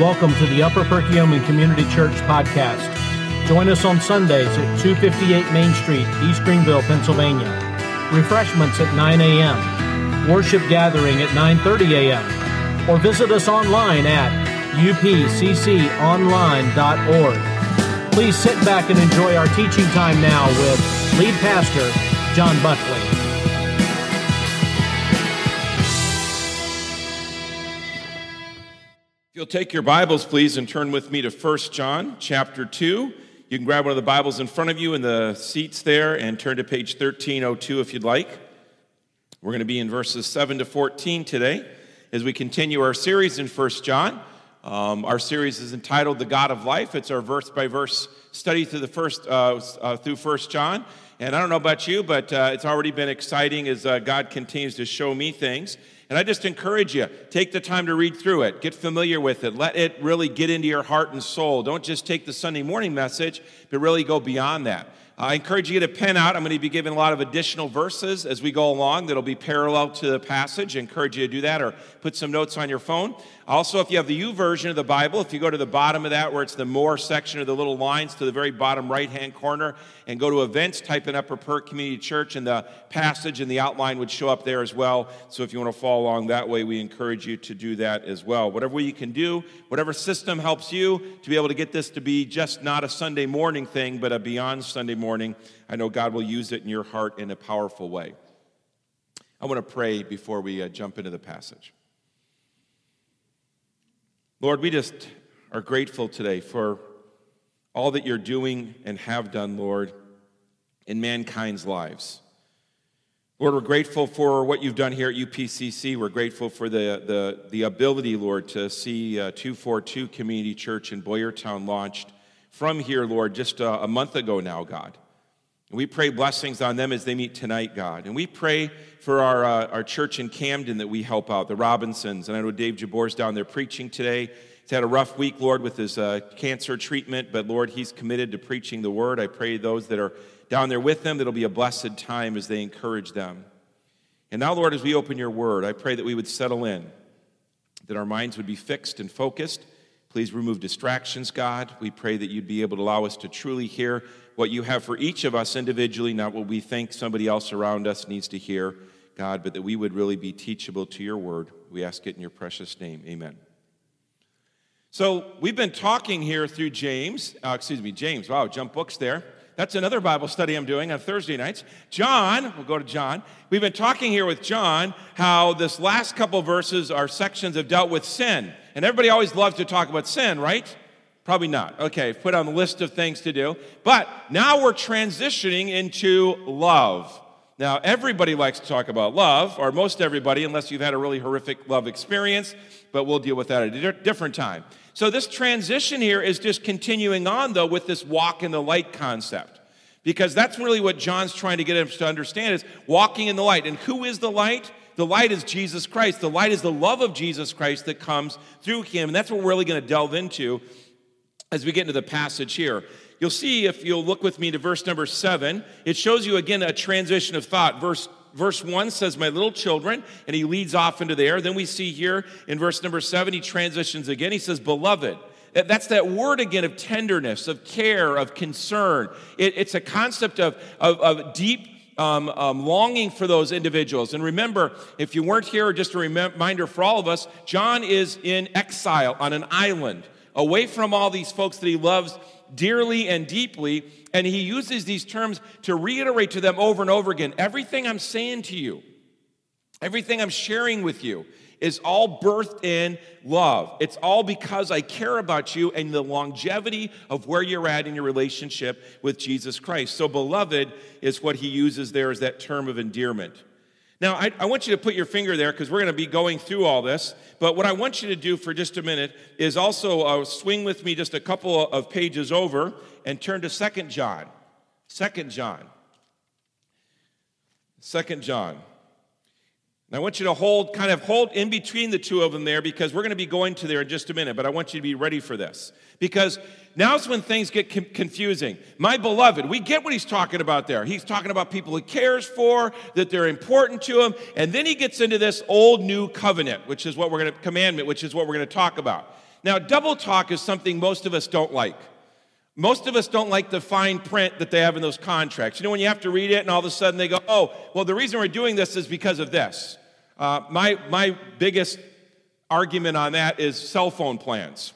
Welcome to the Upper Perkiomen Community Church podcast. Join us on Sundays at 258 Main Street, East Greenville, Pennsylvania. Refreshments at 9 a.m. Worship gathering at 9:30 a.m. Or visit us online at upcconline.org. Please sit back and enjoy our teaching time now with lead pastor John Buckley. You'll take your Bibles, please, and turn with me to 1 John chapter 2. You can grab one of the Bibles in front of you in the seats there and turn to page 1302 if you'd like. We're going to be in verses 7 to 14 today as we continue our series in 1 John. Um, our series is entitled "The God of Life." It's our verse by verse study through the first uh, uh, through First John. And I don't know about you, but uh, it's already been exciting as uh, God continues to show me things. And I just encourage you, take the time to read through it, get familiar with it, let it really get into your heart and soul. Don't just take the Sunday morning message, but really go beyond that. I encourage you to pen out. I'm going to be giving a lot of additional verses as we go along that'll be parallel to the passage. I encourage you to do that or put some notes on your phone. Also, if you have the YouVersion of the Bible, if you go to the bottom of that where it's the more section of the little lines to the very bottom right hand corner and go to events, type in Upper Perk Community Church and the passage and the outline would show up there as well. So if you want to follow along that way, we encourage you to do that as well. Whatever you can do, whatever system helps you to be able to get this to be just not a Sunday morning thing, but a beyond Sunday morning. I know God will use it in your heart in a powerful way. I want to pray before we uh, jump into the passage. Lord, we just are grateful today for all that you're doing and have done, Lord, in mankind's lives. Lord, we're grateful for what you've done here at UPCC. We're grateful for the, the, the ability, Lord, to see uh, 242 Community Church in Boyertown launched from here, Lord, just a, a month ago now, God. And we pray blessings on them as they meet tonight, God. And we pray for our, uh, our church in Camden that we help out, the Robinsons. And I know Dave Jabor's down there preaching today. He's had a rough week, Lord, with his uh, cancer treatment, but Lord, he's committed to preaching the word. I pray those that are down there with them, that it'll be a blessed time as they encourage them. And now, Lord, as we open your word, I pray that we would settle in, that our minds would be fixed and focused Please remove distractions, God. We pray that you'd be able to allow us to truly hear what you have for each of us individually, not what we think somebody else around us needs to hear, God, but that we would really be teachable to your word. We ask it in your precious name. Amen. So, we've been talking here through James, uh, excuse me, James, wow, jump books there. That's another Bible study I'm doing on Thursday nights. John, we'll go to John. We've been talking here with John how this last couple verses are sections have dealt with sin. And everybody always loves to talk about sin, right? Probably not. Okay, put on the list of things to do. But now we're transitioning into love. Now, everybody likes to talk about love, or most everybody, unless you've had a really horrific love experience, but we'll deal with that at a different time. So, this transition here is just continuing on, though, with this walk in the light concept. Because that's really what John's trying to get us to understand is walking in the light. And who is the light? The light is Jesus Christ. The light is the love of Jesus Christ that comes through him. And that's what we're really going to delve into as we get into the passage here. You'll see if you'll look with me to verse number seven, it shows you again a transition of thought. Verse verse 1 says, My little children, and he leads off into there. Then we see here in verse number 7, he transitions again. He says, Beloved. That's that word again of tenderness, of care, of concern. It, it's a concept of, of, of deep um, um, longing for those individuals. And remember, if you weren't here, just a reminder for all of us, John is in exile on an island, away from all these folks that he loves dearly and deeply. And he uses these terms to reiterate to them over and over again everything I'm saying to you, everything I'm sharing with you is all birthed in love. It's all because I care about you and the longevity of where you're at in your relationship with Jesus Christ. So, beloved is what he uses there as that term of endearment. Now, I, I, want you to put your finger there because we're going to be going through all this. But what I want you to do for just a minute is also uh, swing with me just a couple of pages over and turn to Second John. Second John. Second John. And I want you to hold, kind of hold in between the two of them there because we're going to be going to there in just a minute, but I want you to be ready for this. Because now's when things get com- confusing. My beloved, we get what he's talking about there. He's talking about people he cares for, that they're important to him, and then he gets into this old new covenant, which is what we're going to, commandment, which is what we're going to talk about. Now, double talk is something most of us don't like. Most of us don't like the fine print that they have in those contracts. You know, when you have to read it and all of a sudden they go, oh, well, the reason we're doing this is because of this. Uh, my, my biggest argument on that is cell phone plans.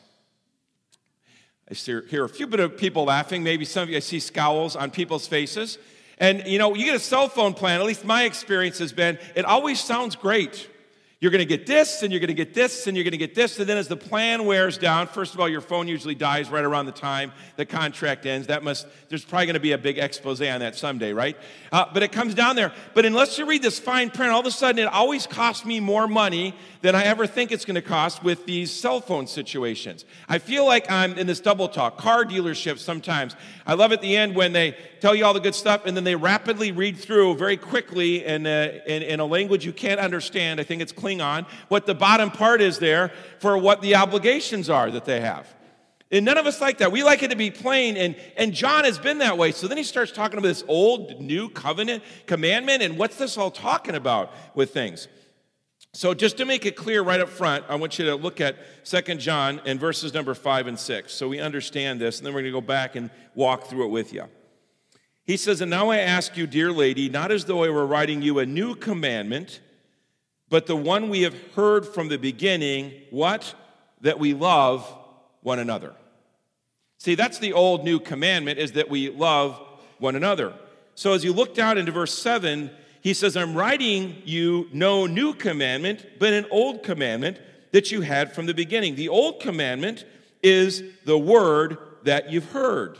I hear a few bit of people laughing. Maybe some of you, I see scowls on people's faces. And you know, you get a cell phone plan, at least my experience has been, it always sounds great. You're going to get this, and you're going to get this, and you're going to get this. And then as the plan wears down, first of all, your phone usually dies right around the time the contract ends. That must, there's probably going to be a big expose on that someday, right? Uh, but it comes down there. But unless you read this fine print, all of a sudden it always costs me more money than I ever think it's going to cost with these cell phone situations. I feel like I'm in this double talk. Car dealerships sometimes. I love at the end when they tell you all the good stuff and then they rapidly read through very quickly in a, in, in a language you can't understand. I think it's Klingon. What the bottom part is there for what the obligations are that they have. And none of us like that. We like it to be plain, and, and John has been that way. So then he starts talking about this old, new covenant commandment, and what's this all talking about with things? So, just to make it clear right up front, I want you to look at Second John and verses number 5 and 6 so we understand this, and then we're going to go back and walk through it with you. He says, And now I ask you, dear lady, not as though I were writing you a new commandment, but the one we have heard from the beginning, what? That we love one another. See, that's the old new commandment, is that we love one another. So, as you look down into verse 7, he says, I'm writing you no new commandment, but an old commandment that you had from the beginning. The old commandment is the word that you've heard.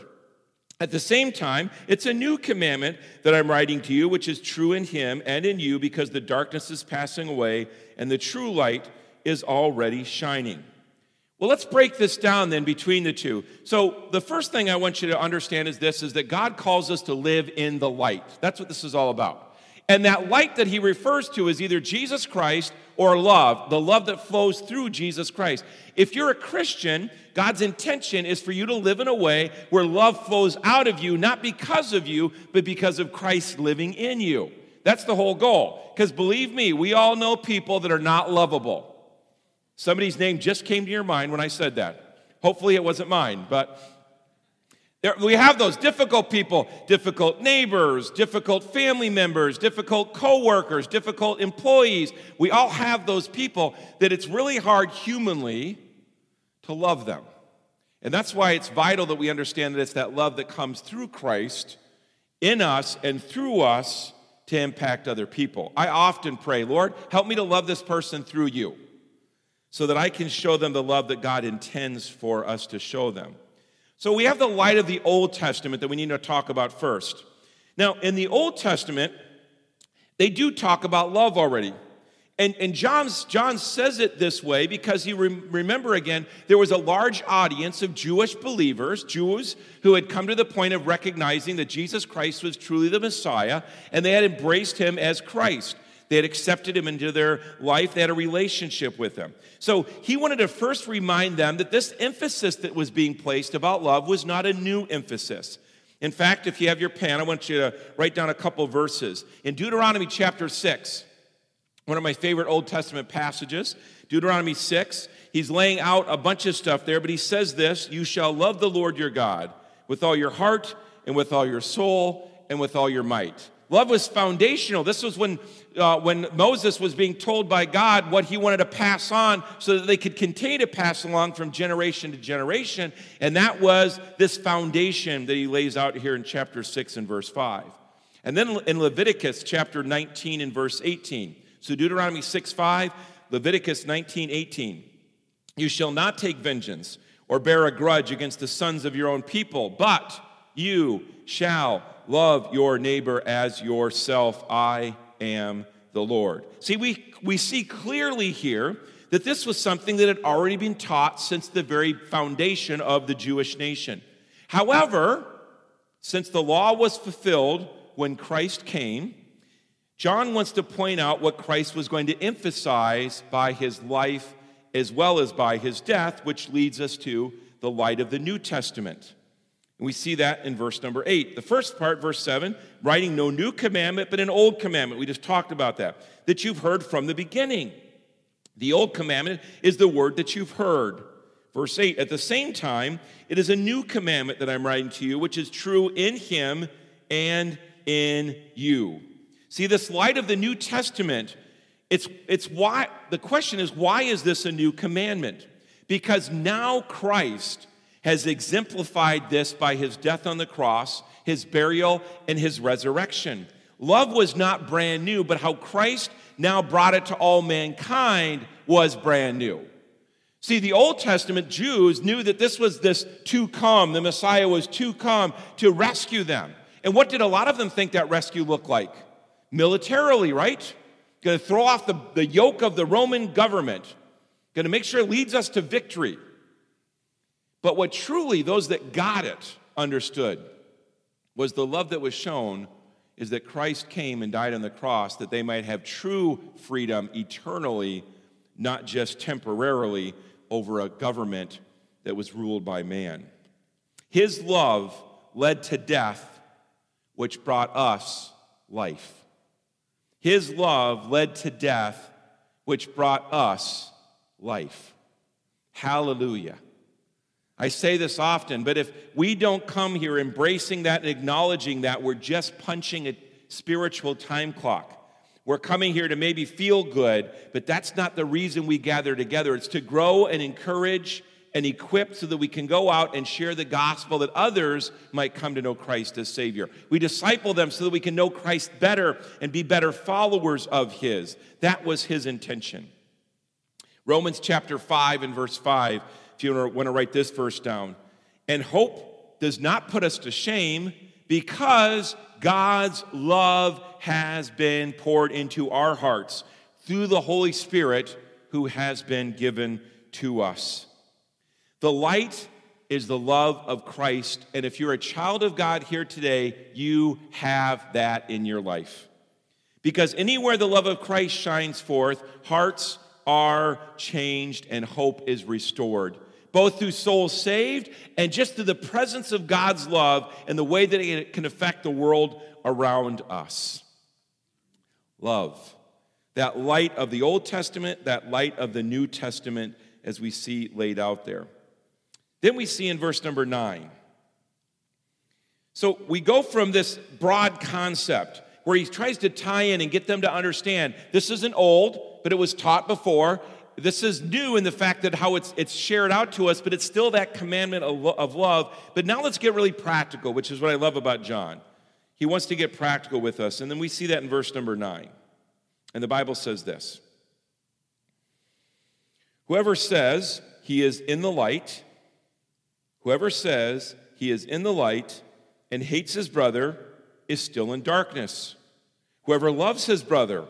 At the same time, it's a new commandment that I'm writing to you, which is true in him and in you, because the darkness is passing away and the true light is already shining. Well, let's break this down then between the two. So, the first thing I want you to understand is this is that God calls us to live in the light. That's what this is all about. And that light that he refers to is either Jesus Christ or love, the love that flows through Jesus Christ. If you're a Christian, God's intention is for you to live in a way where love flows out of you, not because of you, but because of Christ living in you. That's the whole goal. Because believe me, we all know people that are not lovable. Somebody's name just came to your mind when I said that. Hopefully it wasn't mine, but there, we have those difficult people, difficult neighbors, difficult family members, difficult coworkers, difficult employees. We all have those people that it's really hard humanly to love them. And that's why it's vital that we understand that it's that love that comes through Christ in us and through us to impact other people. I often pray, Lord, help me to love this person through you so that I can show them the love that God intends for us to show them. So we have the light of the Old Testament that we need to talk about first. Now, in the Old Testament, they do talk about love already. And, and John's, John says it this way because he re- remember again, there was a large audience of Jewish believers, Jews who had come to the point of recognizing that Jesus Christ was truly the Messiah, and they had embraced him as Christ. They had accepted him into their life, they had a relationship with him. So he wanted to first remind them that this emphasis that was being placed about love was not a new emphasis. In fact, if you have your pen, I want you to write down a couple verses. In Deuteronomy chapter 6, one of my favorite Old Testament passages, Deuteronomy 6, he's laying out a bunch of stuff there, but he says this You shall love the Lord your God with all your heart and with all your soul and with all your might. Love was foundational. This was when, uh, when Moses was being told by God what he wanted to pass on so that they could continue to pass along from generation to generation. And that was this foundation that he lays out here in chapter 6 and verse 5. And then in Leviticus chapter 19 and verse 18. So Deuteronomy 6 5, Leviticus 19 18. You shall not take vengeance or bear a grudge against the sons of your own people, but you shall love your neighbor as yourself. I am the Lord. See, we, we see clearly here that this was something that had already been taught since the very foundation of the Jewish nation. However, since the law was fulfilled when Christ came, John wants to point out what Christ was going to emphasize by his life as well as by his death, which leads us to the light of the New Testament. We see that in verse number eight. The first part, verse seven, writing no new commandment, but an old commandment. We just talked about that, that you've heard from the beginning. The old commandment is the word that you've heard. Verse 8 At the same time, it is a new commandment that I'm writing to you, which is true in him and in you. See, this light of the New Testament, it's, it's why, the question is, why is this a new commandment? Because now Christ has exemplified this by his death on the cross, his burial, and his resurrection. Love was not brand new, but how Christ now brought it to all mankind was brand new. See, the Old Testament Jews knew that this was this to come, the Messiah was to come to rescue them. And what did a lot of them think that rescue looked like? Militarily, right? Going to throw off the, the yoke of the Roman government, going to make sure it leads us to victory. But what truly those that got it understood was the love that was shown is that Christ came and died on the cross that they might have true freedom eternally, not just temporarily over a government that was ruled by man. His love led to death, which brought us life. His love led to death, which brought us life. Hallelujah. I say this often, but if we don't come here embracing that and acknowledging that, we're just punching a spiritual time clock. We're coming here to maybe feel good, but that's not the reason we gather together. It's to grow and encourage and equipped so that we can go out and share the gospel that others might come to know Christ as Savior. We disciple them so that we can know Christ better and be better followers of His. That was His intention. Romans chapter 5 and verse 5 if you want to write this verse down. And hope does not put us to shame because God's love has been poured into our hearts through the Holy Spirit who has been given to us. The light is the love of Christ. And if you're a child of God here today, you have that in your life. Because anywhere the love of Christ shines forth, hearts are changed and hope is restored both through souls saved and just through the presence of God's love and the way that it can affect the world around us. Love. That light of the Old Testament, that light of the New Testament, as we see laid out there. Then we see in verse number nine. So we go from this broad concept where he tries to tie in and get them to understand this isn't old, but it was taught before, this is new in the fact that how it's, it's shared out to us, but it's still that commandment of, of love. But now let's get really practical, which is what I love about John. He wants to get practical with us. And then we see that in verse number nine. And the Bible says this Whoever says he is in the light, whoever says he is in the light and hates his brother is still in darkness. Whoever loves his brother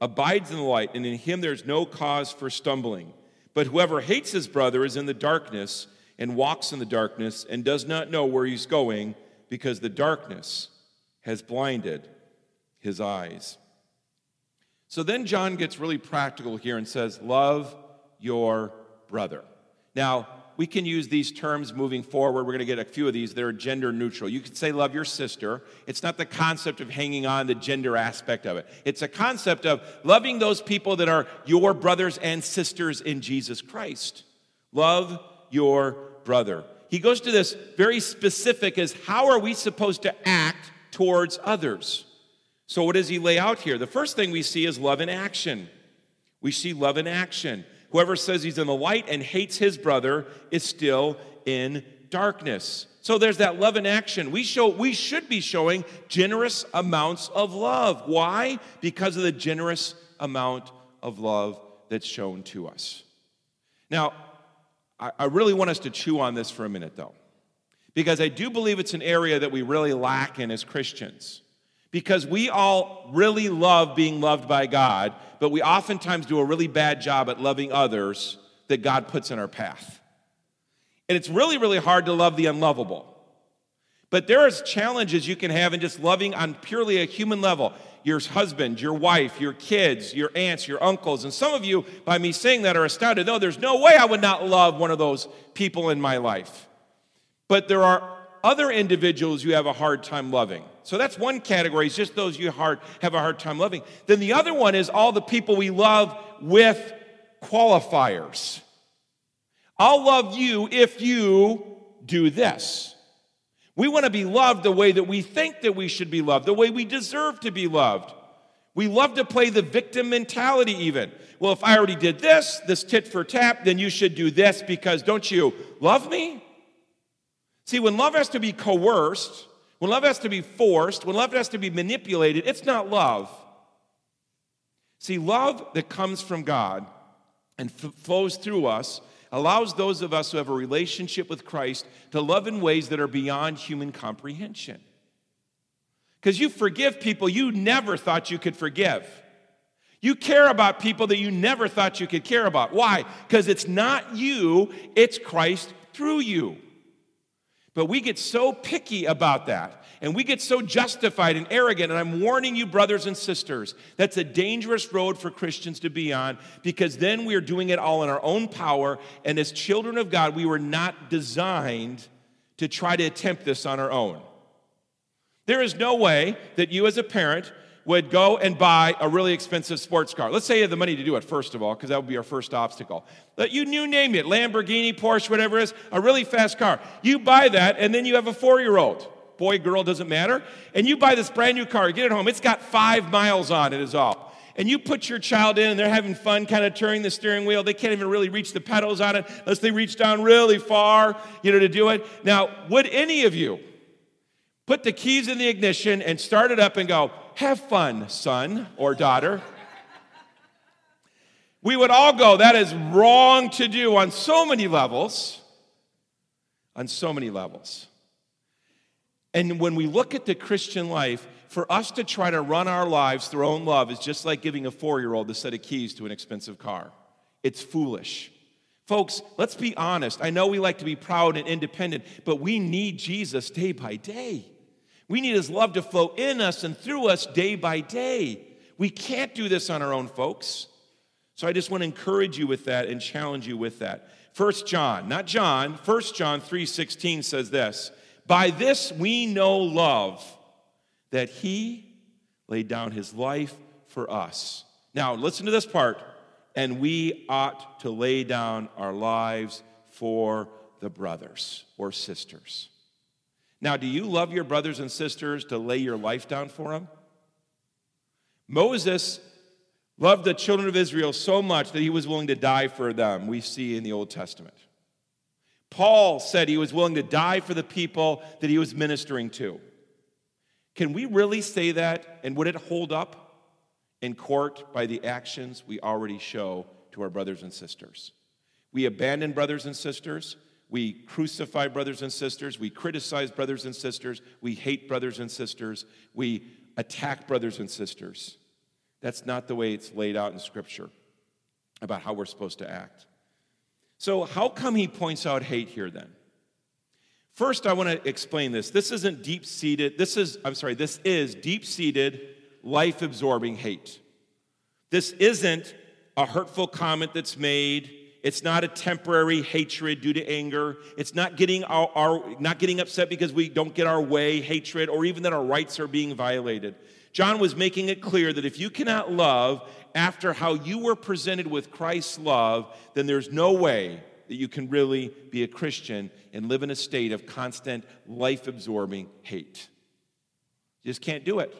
abides in the light, and in him there's no cause for stumbling. But whoever hates his brother is in the darkness and walks in the darkness and does not know where he's going because the darkness has blinded his eyes. So then John gets really practical here and says, Love your brother. Now, we can use these terms moving forward. We're going to get a few of these. They're gender neutral. You could say love your sister. It's not the concept of hanging on the gender aspect of it. It's a concept of loving those people that are your brothers and sisters in Jesus Christ. Love your brother. He goes to this very specific as how are we supposed to act towards others? So, what does he lay out here? The first thing we see is love in action. We see love in action. Whoever says he's in the light and hates his brother is still in darkness. So there's that love in action. We show we should be showing generous amounts of love. Why? Because of the generous amount of love that's shown to us. Now, I, I really want us to chew on this for a minute though. Because I do believe it's an area that we really lack in as Christians because we all really love being loved by God, but we oftentimes do a really bad job at loving others that God puts in our path. And it's really, really hard to love the unlovable. But there is challenges you can have in just loving on purely a human level. Your husband, your wife, your kids, your aunts, your uncles. And some of you, by me saying that, are astounded. No, there's no way I would not love one of those people in my life. But there are other individuals you have a hard time loving. So that's one category, it's just those you hard, have a hard time loving. Then the other one is all the people we love with qualifiers. I'll love you if you do this. We want to be loved the way that we think that we should be loved, the way we deserve to be loved. We love to play the victim mentality, even. Well, if I already did this, this tit for tat, then you should do this because don't you love me? See, when love has to be coerced, when love has to be forced, when love has to be manipulated, it's not love. See, love that comes from God and f- flows through us allows those of us who have a relationship with Christ to love in ways that are beyond human comprehension. Because you forgive people you never thought you could forgive. You care about people that you never thought you could care about. Why? Because it's not you, it's Christ through you. But we get so picky about that. And we get so justified and arrogant. And I'm warning you, brothers and sisters, that's a dangerous road for Christians to be on because then we are doing it all in our own power. And as children of God, we were not designed to try to attempt this on our own. There is no way that you, as a parent, would go and buy a really expensive sports car. Let's say you have the money to do it, first of all, because that would be our first obstacle. But you, you name it Lamborghini, Porsche, whatever it is, a really fast car. You buy that, and then you have a four year old. Boy, girl, doesn't matter. And you buy this brand new car, get it home, it's got five miles on it, is all. And you put your child in, and they're having fun kind of turning the steering wheel. They can't even really reach the pedals on it unless they reach down really far, you know, to do it. Now, would any of you put the keys in the ignition and start it up and go, have fun, son or daughter. we would all go, that is wrong to do on so many levels. On so many levels. And when we look at the Christian life, for us to try to run our lives through our own love is just like giving a four year old a set of keys to an expensive car. It's foolish. Folks, let's be honest. I know we like to be proud and independent, but we need Jesus day by day. We need His love to flow in us and through us day by day. We can't do this on our own, folks. So I just want to encourage you with that and challenge you with that. First John, not John, First John 3:16 says this, "By this we know love, that he laid down his life for us." Now, listen to this part, and we ought to lay down our lives for the brothers or sisters. Now, do you love your brothers and sisters to lay your life down for them? Moses loved the children of Israel so much that he was willing to die for them, we see in the Old Testament. Paul said he was willing to die for the people that he was ministering to. Can we really say that? And would it hold up in court by the actions we already show to our brothers and sisters? We abandon brothers and sisters. We crucify brothers and sisters. We criticize brothers and sisters. We hate brothers and sisters. We attack brothers and sisters. That's not the way it's laid out in Scripture about how we're supposed to act. So, how come he points out hate here then? First, I want to explain this. This isn't deep seated, this is, I'm sorry, this is deep seated, life absorbing hate. This isn't a hurtful comment that's made it's not a temporary hatred due to anger. It's not getting, our, our, not getting upset because we don't get our way, hatred, or even that our rights are being violated. John was making it clear that if you cannot love after how you were presented with Christ's love, then there's no way that you can really be a Christian and live in a state of constant, life absorbing hate. You just can't do it.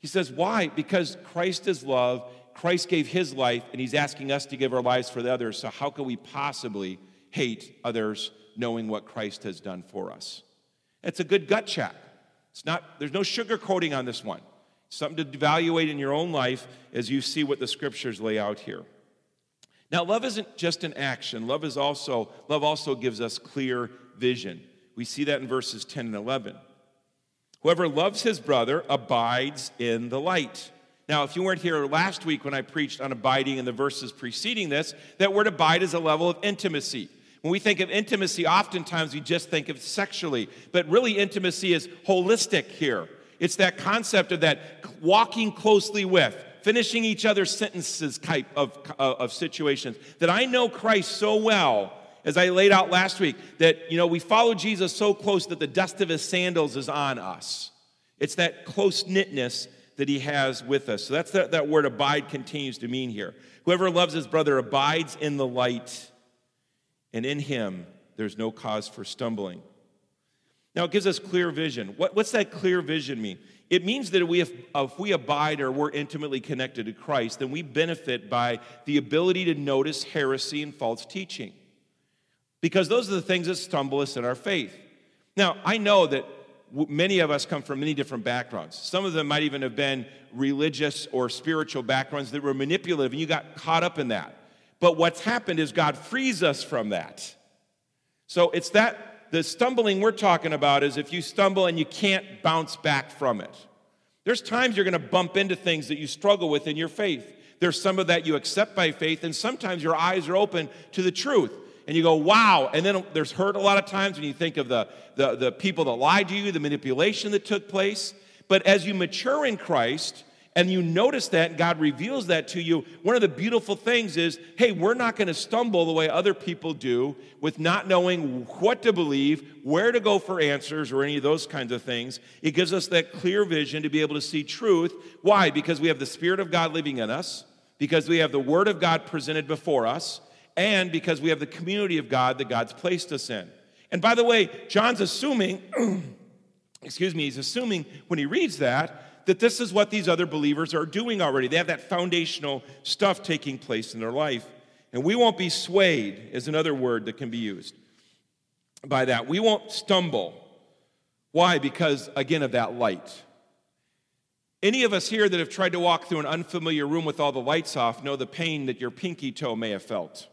He says, Why? Because Christ is love Christ gave his life, and he's asking us to give our lives for the others. So, how can we possibly hate others knowing what Christ has done for us? It's a good gut check. It's not, there's no sugarcoating on this one. Something to evaluate in your own life as you see what the scriptures lay out here. Now, love isn't just an action. Love is also, love also gives us clear vision. We see that in verses 10 and 11. Whoever loves his brother abides in the light now, if you weren't here last week when I preached on abiding in the verses preceding this, that word abide is a level of intimacy. When we think of intimacy, oftentimes we just think of sexually, but really intimacy is holistic here. It's that concept of that walking closely with, finishing each other's sentences type of, uh, of situations. That I know Christ so well, as I laid out last week, that you know we follow Jesus so close that the dust of his sandals is on us. It's that close knitness that he has with us. So that's that, that word abide continues to mean here. Whoever loves his brother abides in the light, and in him there's no cause for stumbling. Now, it gives us clear vision. What, what's that clear vision mean? It means that we, if, if we abide or we're intimately connected to Christ, then we benefit by the ability to notice heresy and false teaching. Because those are the things that stumble us in our faith. Now, I know that many of us come from many different backgrounds. Some of them might even have been religious or spiritual backgrounds that were manipulative, and you got caught up in that. But what's happened is God frees us from that. So it's that the stumbling we're talking about is if you stumble and you can't bounce back from it. There's times you're going to bump into things that you struggle with in your faith. There's some of that you accept by faith, and sometimes your eyes are open to the truth. And you go, wow. And then there's hurt a lot of times when you think of the, the, the people that lied to you, the manipulation that took place. But as you mature in Christ, and you notice that, God reveals that to you, one of the beautiful things is hey, we're not going to stumble the way other people do with not knowing what to believe, where to go for answers, or any of those kinds of things. It gives us that clear vision to be able to see truth. Why? Because we have the Spirit of God living in us, because we have the Word of God presented before us, and because we have the community of God that God's placed us in. And by the way, John's assuming, excuse me, he's assuming when he reads that, that this is what these other believers are doing already. They have that foundational stuff taking place in their life. And we won't be swayed, is another word that can be used by that. We won't stumble. Why? Because, again, of that light. Any of us here that have tried to walk through an unfamiliar room with all the lights off know the pain that your pinky toe may have felt,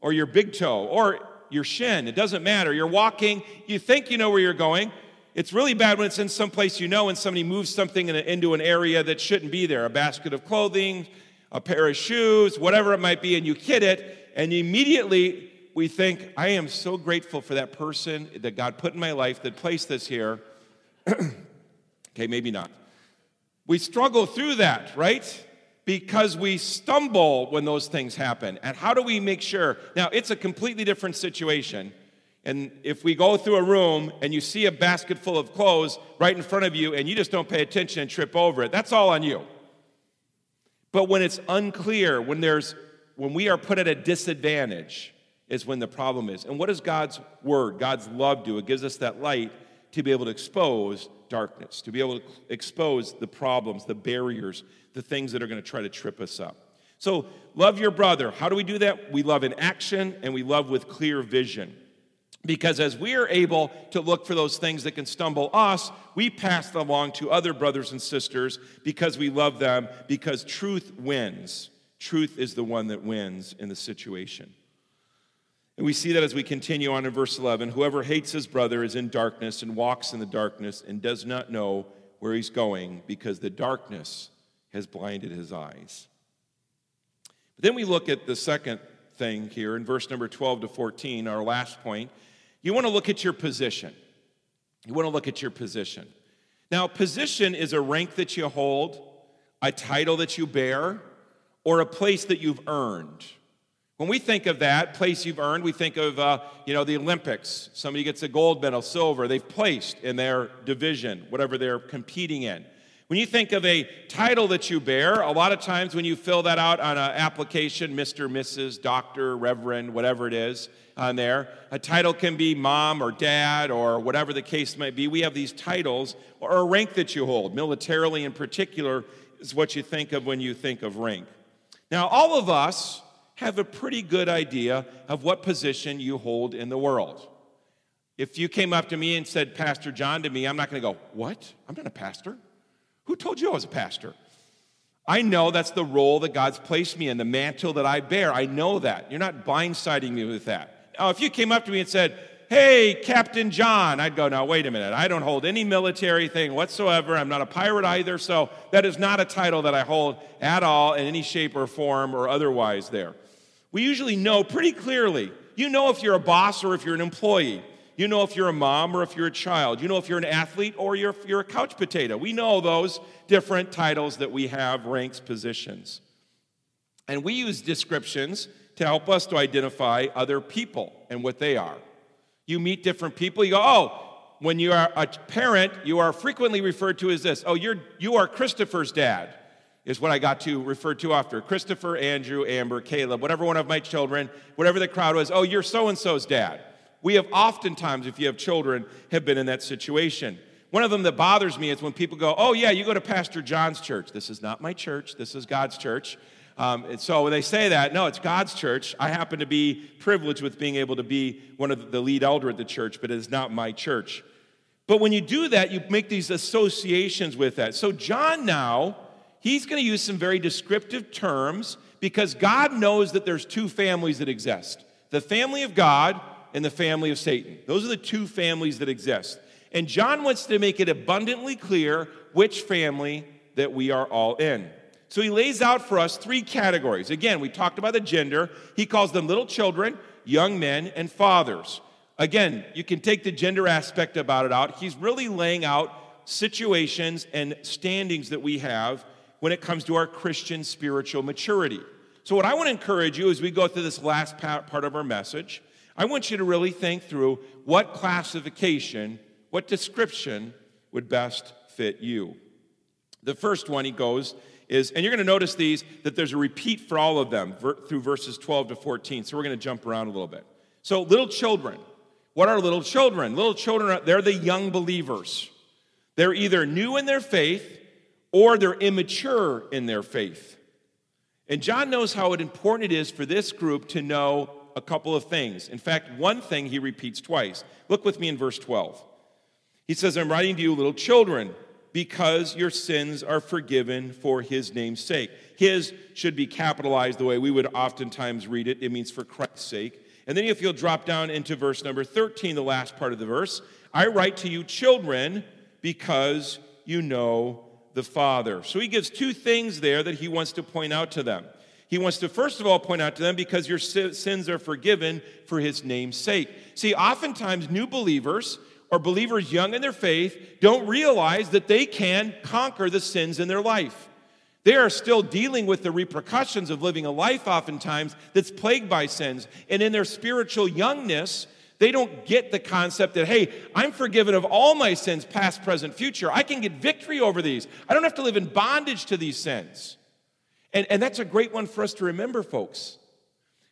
or your big toe, or your shin. It doesn't matter. You're walking, you think you know where you're going, it's really bad when it's in some place you know and somebody moves something in a, into an area that shouldn't be there a basket of clothing, a pair of shoes, whatever it might be, and you hit it, and immediately we think, I am so grateful for that person that God put in my life that placed this here. okay, maybe not. We struggle through that, right? Because we stumble when those things happen. And how do we make sure? Now, it's a completely different situation and if we go through a room and you see a basket full of clothes right in front of you and you just don't pay attention and trip over it, that's all on you. But when it's unclear, when there's when we are put at a disadvantage, is when the problem is. And what does God's word, God's love do? It gives us that light to be able to expose darkness, to be able to expose the problems, the barriers, the things that are going to try to trip us up. So, love your brother. How do we do that? We love in action and we love with clear vision. Because as we are able to look for those things that can stumble us, we pass them along to other brothers and sisters because we love them, because truth wins. Truth is the one that wins in the situation. And we see that as we continue on in verse 11 whoever hates his brother is in darkness and walks in the darkness and does not know where he's going because the darkness has blinded his eyes. But then we look at the second thing here in verse number 12 to 14, our last point. You want to look at your position. You want to look at your position. Now, position is a rank that you hold, a title that you bear, or a place that you've earned. When we think of that place you've earned, we think of uh, you know the Olympics. Somebody gets a gold medal, silver. They've placed in their division, whatever they're competing in. When you think of a title that you bear, a lot of times when you fill that out on an application, Mr., Mrs., Doctor, Reverend, whatever it is on there, a title can be mom or dad or whatever the case might be. We have these titles or a rank that you hold, militarily in particular, is what you think of when you think of rank. Now, all of us have a pretty good idea of what position you hold in the world. If you came up to me and said, Pastor John to me, I'm not going to go, What? I'm not a pastor. Who told you I was a pastor? I know that's the role that God's placed me in, the mantle that I bear. I know that. You're not blindsiding me with that. Now, if you came up to me and said, Hey, Captain John, I'd go, Now, wait a minute. I don't hold any military thing whatsoever. I'm not a pirate either. So that is not a title that I hold at all in any shape or form or otherwise there. We usually know pretty clearly. You know if you're a boss or if you're an employee. You know if you're a mom or if you're a child. You know if you're an athlete or you're, you're a couch potato. We know those different titles that we have, ranks, positions. And we use descriptions to help us to identify other people and what they are. You meet different people, you go, oh, when you are a parent, you are frequently referred to as this. Oh, you're, you are Christopher's dad. is what I got to refer to after Christopher, Andrew, Amber, Caleb, whatever one of my children, whatever the crowd was, oh, you're so and so's dad. We have oftentimes, if you have children, have been in that situation. One of them that bothers me is when people go, oh, yeah, you go to Pastor John's church. This is not my church, this is God's church. Um, so when they say that, no, it's God's church. I happen to be privileged with being able to be one of the lead elder at the church, but it is not my church. But when you do that, you make these associations with that. So John now, he's going to use some very descriptive terms because God knows that there's two families that exist the family of God and the family of Satan. Those are the two families that exist. And John wants to make it abundantly clear which family that we are all in. So he lays out for us three categories. Again, we talked about the gender. He calls them little children, young men, and fathers. Again, you can take the gender aspect about it out. He's really laying out situations and standings that we have when it comes to our Christian spiritual maturity. So, what I want to encourage you as we go through this last part of our message, I want you to really think through what classification, what description would best fit you. The first one he goes is, and you're going to notice these, that there's a repeat for all of them through verses 12 to 14. So we're going to jump around a little bit. So, little children. What are little children? Little children, are, they're the young believers. They're either new in their faith or they're immature in their faith. And John knows how important it is for this group to know a couple of things. In fact, one thing he repeats twice. Look with me in verse 12. He says, I'm writing to you, little children, because your sins are forgiven for his name's sake. His should be capitalized the way we would oftentimes read it. It means for Christ's sake. And then if you'll drop down into verse number 13, the last part of the verse, I write to you, children, because you know the Father. So he gives two things there that he wants to point out to them. He wants to first of all point out to them because your sins are forgiven for his name's sake. See, oftentimes new believers or believers young in their faith don't realize that they can conquer the sins in their life. They are still dealing with the repercussions of living a life, oftentimes, that's plagued by sins. And in their spiritual youngness, they don't get the concept that, hey, I'm forgiven of all my sins, past, present, future. I can get victory over these. I don't have to live in bondage to these sins. And, and that's a great one for us to remember, folks.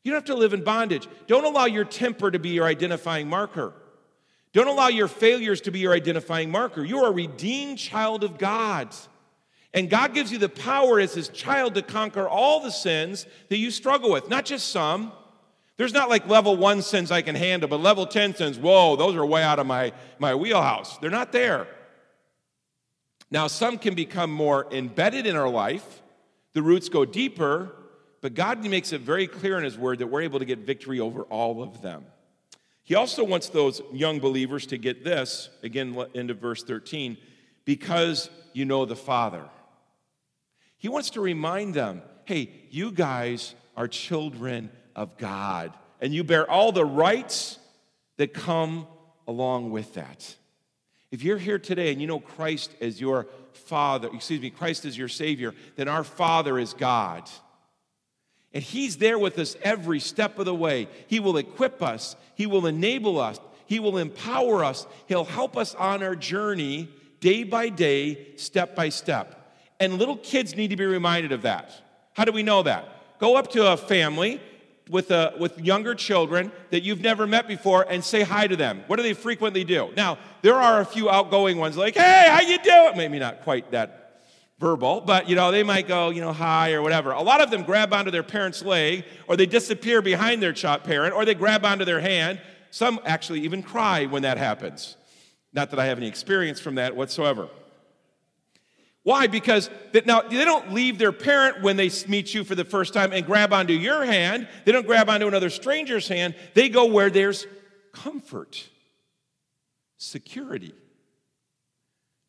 You don't have to live in bondage. Don't allow your temper to be your identifying marker. Don't allow your failures to be your identifying marker. You are a redeemed child of God. And God gives you the power as his child to conquer all the sins that you struggle with, not just some. There's not like level one sins I can handle, but level 10 sins, whoa, those are way out of my, my wheelhouse. They're not there. Now, some can become more embedded in our life, the roots go deeper, but God makes it very clear in His Word that we're able to get victory over all of them. He also wants those young believers to get this, again, into verse 13, because you know the Father. He wants to remind them hey, you guys are children of God, and you bear all the rights that come along with that. If you're here today and you know Christ as your Father, excuse me, Christ is your Savior, then our Father is God. And He's there with us every step of the way. He will equip us, He will enable us, He will empower us, He'll help us on our journey day by day, step by step. And little kids need to be reminded of that. How do we know that? Go up to a family with, a, with younger children that you've never met before and say hi to them. What do they frequently do? Now, there are a few outgoing ones like, hey, how you doing? Maybe not quite that verbal, but you know, they might go, you know, hi or whatever. A lot of them grab onto their parent's leg, or they disappear behind their parent, or they grab onto their hand. Some actually even cry when that happens. Not that I have any experience from that whatsoever. Why? Because that now they don't leave their parent when they meet you for the first time and grab onto your hand. They don't grab onto another stranger's hand. They go where there's comfort, security,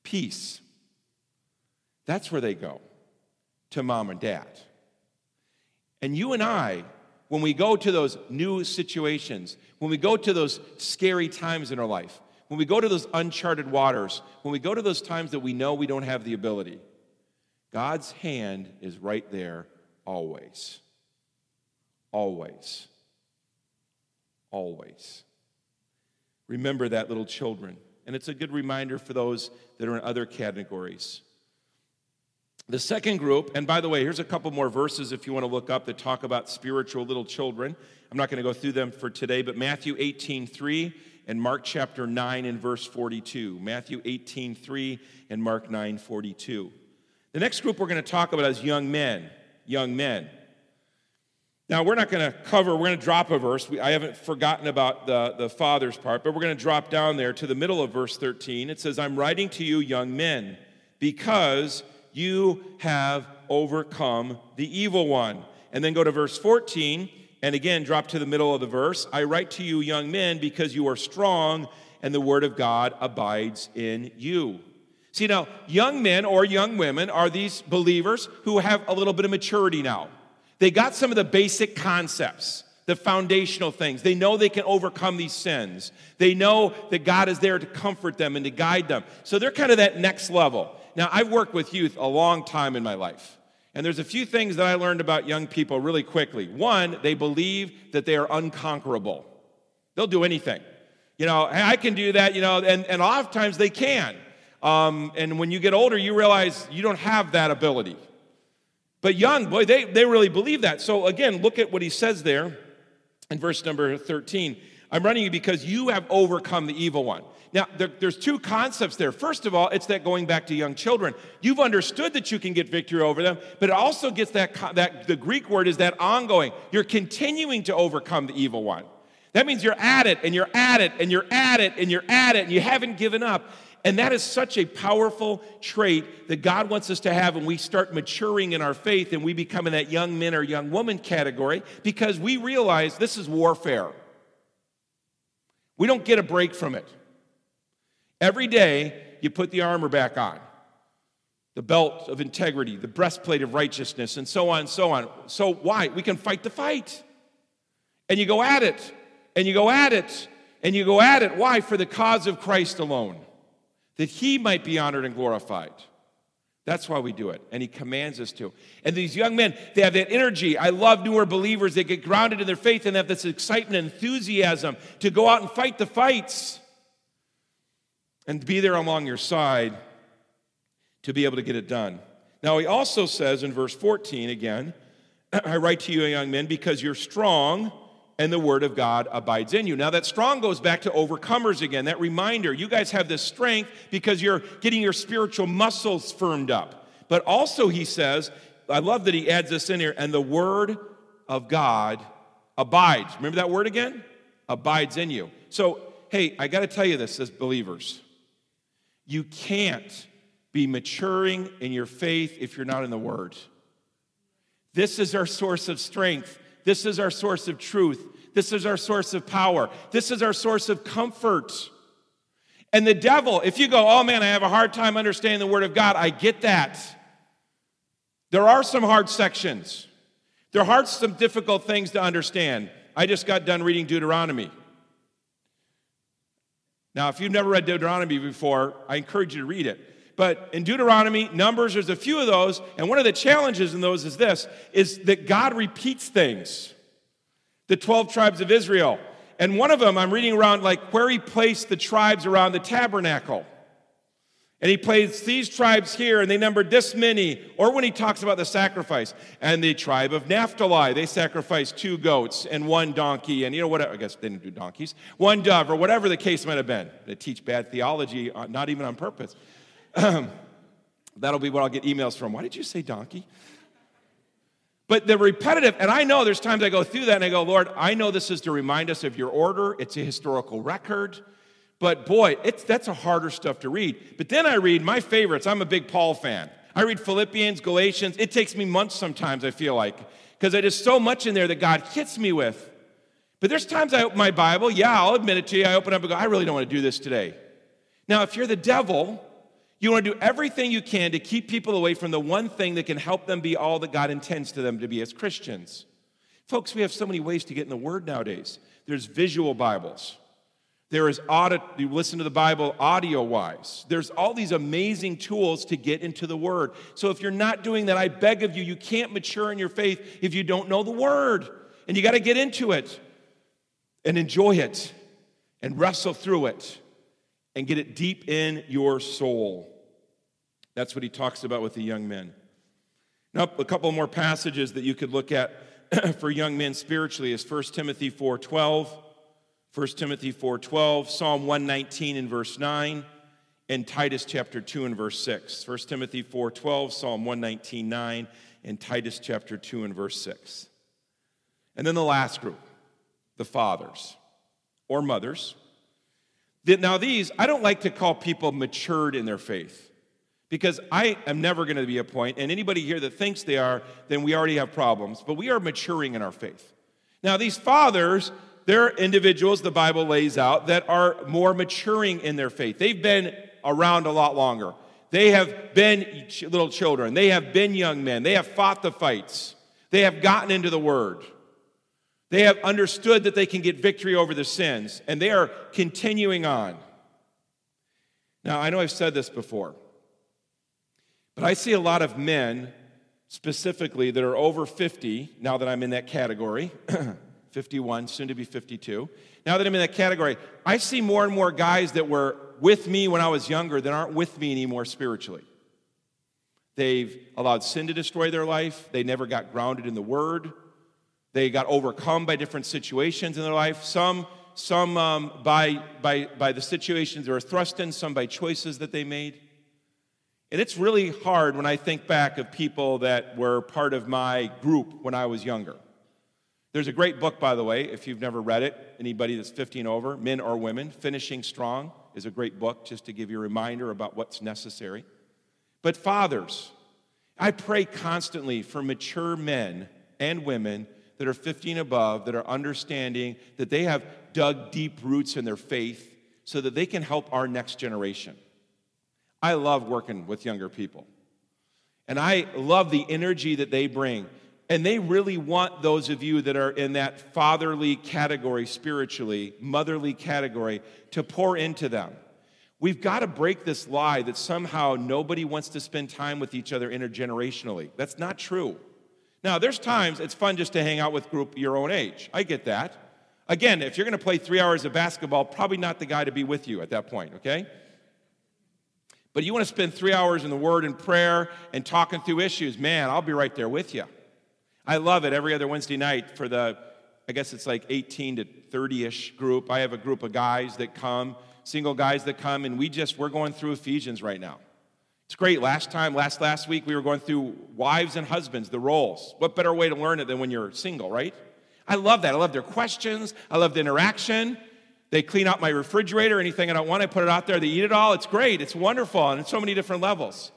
peace. That's where they go to mom and dad. And you and I, when we go to those new situations, when we go to those scary times in our life, when we go to those uncharted waters, when we go to those times that we know we don't have the ability, God's hand is right there always. Always. Always. Remember that, little children. And it's a good reminder for those that are in other categories. The second group, and by the way, here's a couple more verses if you want to look up that talk about spiritual little children. I'm not going to go through them for today, but Matthew 18, 3 and Mark chapter 9 and verse 42. Matthew 18, 3 and Mark 9, 42. The next group we're going to talk about is young men. Young men. Now, we're not going to cover, we're going to drop a verse. We, I haven't forgotten about the, the father's part, but we're going to drop down there to the middle of verse 13. It says, I'm writing to you, young men, because you have overcome the evil one. And then go to verse 14, and again, drop to the middle of the verse. I write to you, young men, because you are strong, and the word of God abides in you. See, now, young men or young women are these believers who have a little bit of maturity now. They got some of the basic concepts, the foundational things. They know they can overcome these sins. They know that God is there to comfort them and to guide them. So they're kind of that next level. Now, I've worked with youth a long time in my life. And there's a few things that I learned about young people really quickly. One, they believe that they are unconquerable. They'll do anything. You know, hey, I can do that, you know, and, and a lot of times they can. Um, and when you get older, you realize you don't have that ability. But young, boy, they, they really believe that. So again, look at what he says there in verse number 13. I'm running you because you have overcome the evil one. Now, there, there's two concepts there. First of all, it's that going back to young children. You've understood that you can get victory over them, but it also gets that, that the Greek word is that ongoing. You're continuing to overcome the evil one. That means you're at it and you're at it and you're at it and you're at it and you haven't given up. And that is such a powerful trait that God wants us to have when we start maturing in our faith and we become in that young men or young woman category because we realize this is warfare. We don't get a break from it. Every day, you put the armor back on the belt of integrity, the breastplate of righteousness, and so on and so on. So, why? We can fight the fight. And you go at it, and you go at it, and you go at it. Why? For the cause of Christ alone that he might be honored and glorified. That's why we do it. And he commands us to. And these young men, they have that energy. I love newer believers. They get grounded in their faith and have this excitement and enthusiasm to go out and fight the fights and be there along your side to be able to get it done. Now, he also says in verse 14 again, I write to you, young men, because you're strong and the word of God abides in you. Now, that strong goes back to overcomers again. That reminder you guys have this strength because you're getting your spiritual muscles firmed up. But also, he says, I love that he adds this in here, and the word of God abides. Remember that word again? Abides in you. So, hey, I got to tell you this as believers. You can't be maturing in your faith if you're not in the word. This is our source of strength. This is our source of truth. This is our source of power. This is our source of comfort. And the devil, if you go, oh man, I have a hard time understanding the Word of God, I get that. There are some hard sections, there are some difficult things to understand. I just got done reading Deuteronomy. Now, if you've never read Deuteronomy before, I encourage you to read it. But in Deuteronomy, Numbers, there's a few of those, and one of the challenges in those is this is that God repeats things. The 12 tribes of Israel. And one of them, I'm reading around like where he placed the tribes around the tabernacle. And he placed these tribes here, and they numbered this many. Or when he talks about the sacrifice, and the tribe of Naphtali, they sacrificed two goats and one donkey, and you know what? I guess they didn't do donkeys, one dove, or whatever the case might have been. They teach bad theology, uh, not even on purpose. That'll be what I'll get emails from. Why did you say donkey? But the repetitive, and I know there's times I go through that and I go, Lord, I know this is to remind us of your order. It's a historical record. But boy, it's, that's a harder stuff to read. But then I read my favorites. I'm a big Paul fan. I read Philippians, Galatians. It takes me months sometimes, I feel like, because there's so much in there that God hits me with. But there's times I open my Bible, yeah, I'll admit it to you. I open up and go, I really don't want to do this today. Now, if you're the devil, you want to do everything you can to keep people away from the one thing that can help them be all that God intends to them to be as Christians. Folks, we have so many ways to get in the Word nowadays. There's visual Bibles. There is audit, you listen to the Bible audio wise. There's all these amazing tools to get into the Word. So if you're not doing that, I beg of you, you can't mature in your faith if you don't know the Word. And you got to get into it and enjoy it and wrestle through it and get it deep in your soul. That's what he talks about with the young men. Now, a couple more passages that you could look at for young men spiritually is 1 Timothy 4:12, 1 Timothy 4:12, Psalm 119 and verse 9, and Titus chapter 2 and verse 6. 1 Timothy 4:12, Psalm 119, 9, and Titus chapter 2 and verse 6. And then the last group, the fathers or mothers. Now, these, I don't like to call people matured in their faith because I am never going to be a point, and anybody here that thinks they are, then we already have problems, but we are maturing in our faith. Now, these fathers, they're individuals the Bible lays out that are more maturing in their faith. They've been around a lot longer. They have been little children. They have been young men. They have fought the fights. They have gotten into the Word. They have understood that they can get victory over their sins, and they are continuing on. Now, I know I've said this before, but I see a lot of men specifically that are over 50, now that I'm in that category, 51, soon to be 52. Now that I'm in that category, I see more and more guys that were with me when I was younger that aren't with me anymore spiritually. They've allowed sin to destroy their life, they never got grounded in the Word, they got overcome by different situations in their life. Some some um, by, by, by the situations they were thrust in, some by choices that they made. And it's really hard when I think back of people that were part of my group when I was younger. There's a great book, by the way, if you've never read it, anybody that's 15 over, men or women, Finishing Strong is a great book just to give you a reminder about what's necessary. But fathers, I pray constantly for mature men and women that are 15 above that are understanding that they have dug deep roots in their faith so that they can help our next generation. I love working with younger people. And I love the energy that they bring. And they really want those of you that are in that fatherly category spiritually, motherly category, to pour into them. We've got to break this lie that somehow nobody wants to spend time with each other intergenerationally. That's not true. Now, there's times it's fun just to hang out with group your own age. I get that. Again, if you're going to play three hours of basketball, probably not the guy to be with you at that point, okay? But you want to spend three hours in the Word and prayer and talking through issues, man, I'll be right there with you. I love it every other Wednesday night for the, I guess it's like 18 to 30 ish group. I have a group of guys that come, single guys that come, and we just, we're going through Ephesians right now. It's great. Last time, last last week, we were going through wives and husbands, the roles. What better way to learn it than when you're single, right? I love that. I love their questions. I love the interaction. They clean out my refrigerator, anything I don't want, I put it out there. They eat it all. It's great. It's wonderful. And it's so many different levels.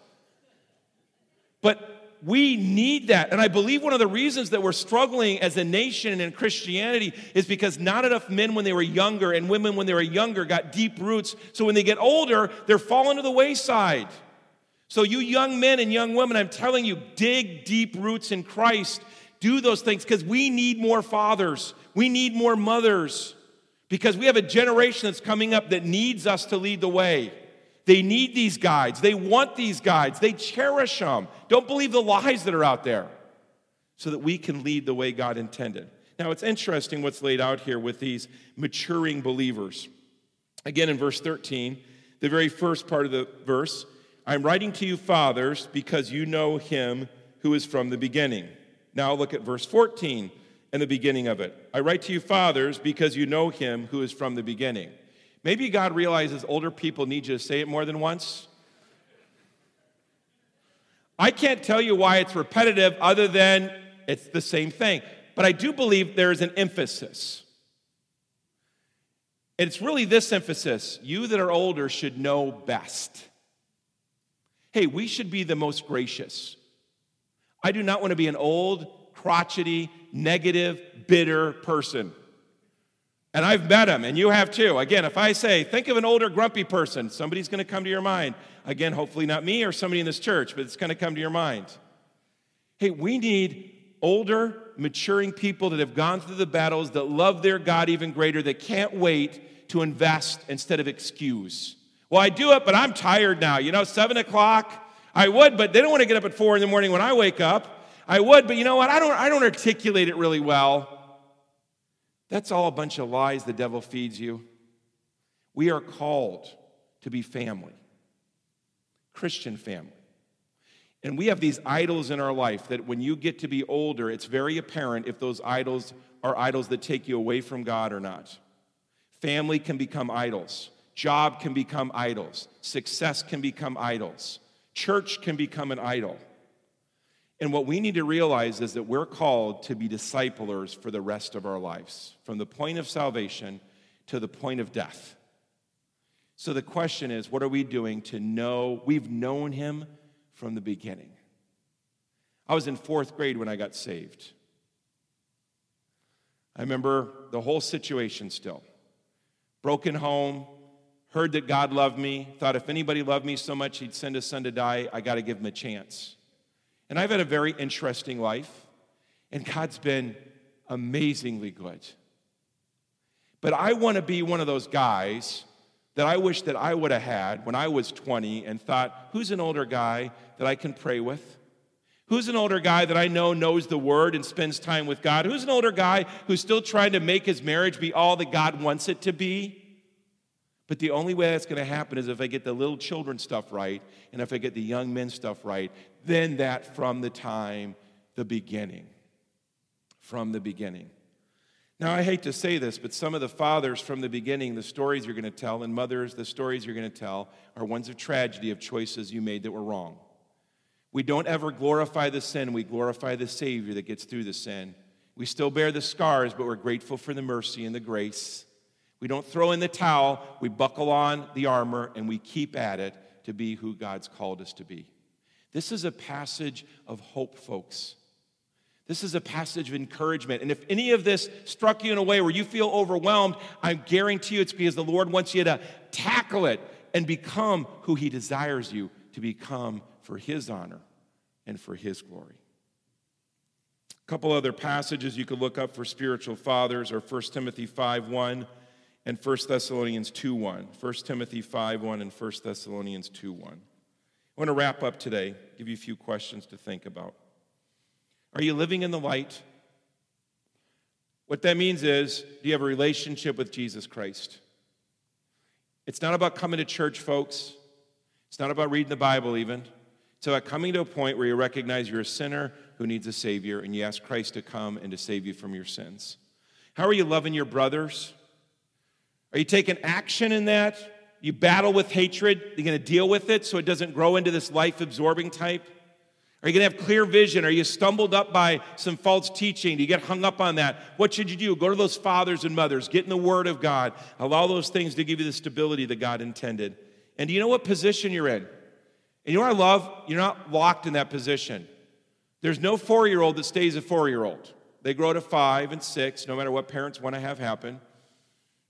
But we need that. And I believe one of the reasons that we're struggling as a nation and in Christianity is because not enough men when they were younger and women when they were younger got deep roots. So when they get older, they're falling to the wayside. So, you young men and young women, I'm telling you, dig deep roots in Christ. Do those things because we need more fathers, we need more mothers. Because we have a generation that's coming up that needs us to lead the way. They need these guides. They want these guides. They cherish them. Don't believe the lies that are out there so that we can lead the way God intended. Now, it's interesting what's laid out here with these maturing believers. Again, in verse 13, the very first part of the verse I'm writing to you, fathers, because you know him who is from the beginning. Now, look at verse 14 and the beginning of it. I write to you, fathers, because you know him who is from the beginning. Maybe God realizes older people need you to say it more than once. I can't tell you why it's repetitive other than it's the same thing. But I do believe there is an emphasis. It's really this emphasis you that are older should know best. Hey, we should be the most gracious. I do not want to be an old, crotchety, negative, bitter person. And I've met them, and you have too. Again, if I say, think of an older, grumpy person, somebody's going to come to your mind. Again, hopefully not me or somebody in this church, but it's going to come to your mind. Hey, we need older, maturing people that have gone through the battles, that love their God even greater, that can't wait to invest instead of excuse. Well, I do it, but I'm tired now. You know, seven o'clock, I would, but they don't want to get up at four in the morning when I wake up. I would, but you know what? I don't, I don't articulate it really well. That's all a bunch of lies the devil feeds you. We are called to be family, Christian family. And we have these idols in our life that when you get to be older, it's very apparent if those idols are idols that take you away from God or not. Family can become idols, job can become idols, success can become idols, church can become an idol. And what we need to realize is that we're called to be disciplers for the rest of our lives, from the point of salvation to the point of death. So the question is, what are we doing to know we've known him from the beginning? I was in fourth grade when I got saved. I remember the whole situation still. Broken home, heard that God loved me, thought if anybody loved me so much he'd send his son to die, I got to give him a chance. And I've had a very interesting life, and God's been amazingly good. But I want to be one of those guys that I wish that I would have had when I was 20 and thought, who's an older guy that I can pray with? Who's an older guy that I know knows the word and spends time with God? Who's an older guy who's still trying to make his marriage be all that God wants it to be? But the only way that's going to happen is if I get the little children stuff right and if I get the young men stuff right, then that from the time, the beginning. From the beginning. Now, I hate to say this, but some of the fathers from the beginning, the stories you're going to tell, and mothers, the stories you're going to tell, are ones of tragedy of choices you made that were wrong. We don't ever glorify the sin, we glorify the Savior that gets through the sin. We still bear the scars, but we're grateful for the mercy and the grace. We don't throw in the towel, we buckle on the armor, and we keep at it to be who God's called us to be. This is a passage of hope, folks. This is a passage of encouragement. And if any of this struck you in a way where you feel overwhelmed, I guarantee you it's because the Lord wants you to tackle it and become who He desires you to become for His honor and for His glory. A couple other passages you could look up for spiritual fathers are 1 Timothy 5 1 and 1 Thessalonians 2 1. 1 Timothy 5 1 and 1 Thessalonians 2 1. I want to wrap up today, give you a few questions to think about. Are you living in the light? What that means is, do you have a relationship with Jesus Christ? It's not about coming to church, folks. It's not about reading the Bible, even. It's about coming to a point where you recognize you're a sinner who needs a Savior and you ask Christ to come and to save you from your sins. How are you loving your brothers? Are you taking action in that? You battle with hatred. You're going to deal with it so it doesn't grow into this life absorbing type. Are you going to have clear vision? Are you stumbled up by some false teaching? Do you get hung up on that? What should you do? Go to those fathers and mothers, get in the Word of God, allow those things to give you the stability that God intended. And do you know what position you're in? And you know what I love? You're not locked in that position. There's no four year old that stays a four year old. They grow to five and six, no matter what parents want to have happen.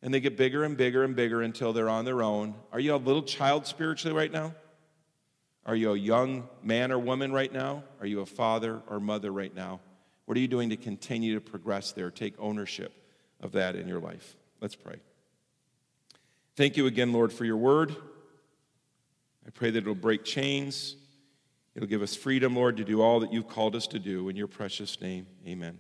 And they get bigger and bigger and bigger until they're on their own. Are you a little child spiritually right now? Are you a young man or woman right now? Are you a father or mother right now? What are you doing to continue to progress there? Take ownership of that in your life. Let's pray. Thank you again, Lord, for your word. I pray that it'll break chains. It'll give us freedom, Lord, to do all that you've called us to do. In your precious name, amen.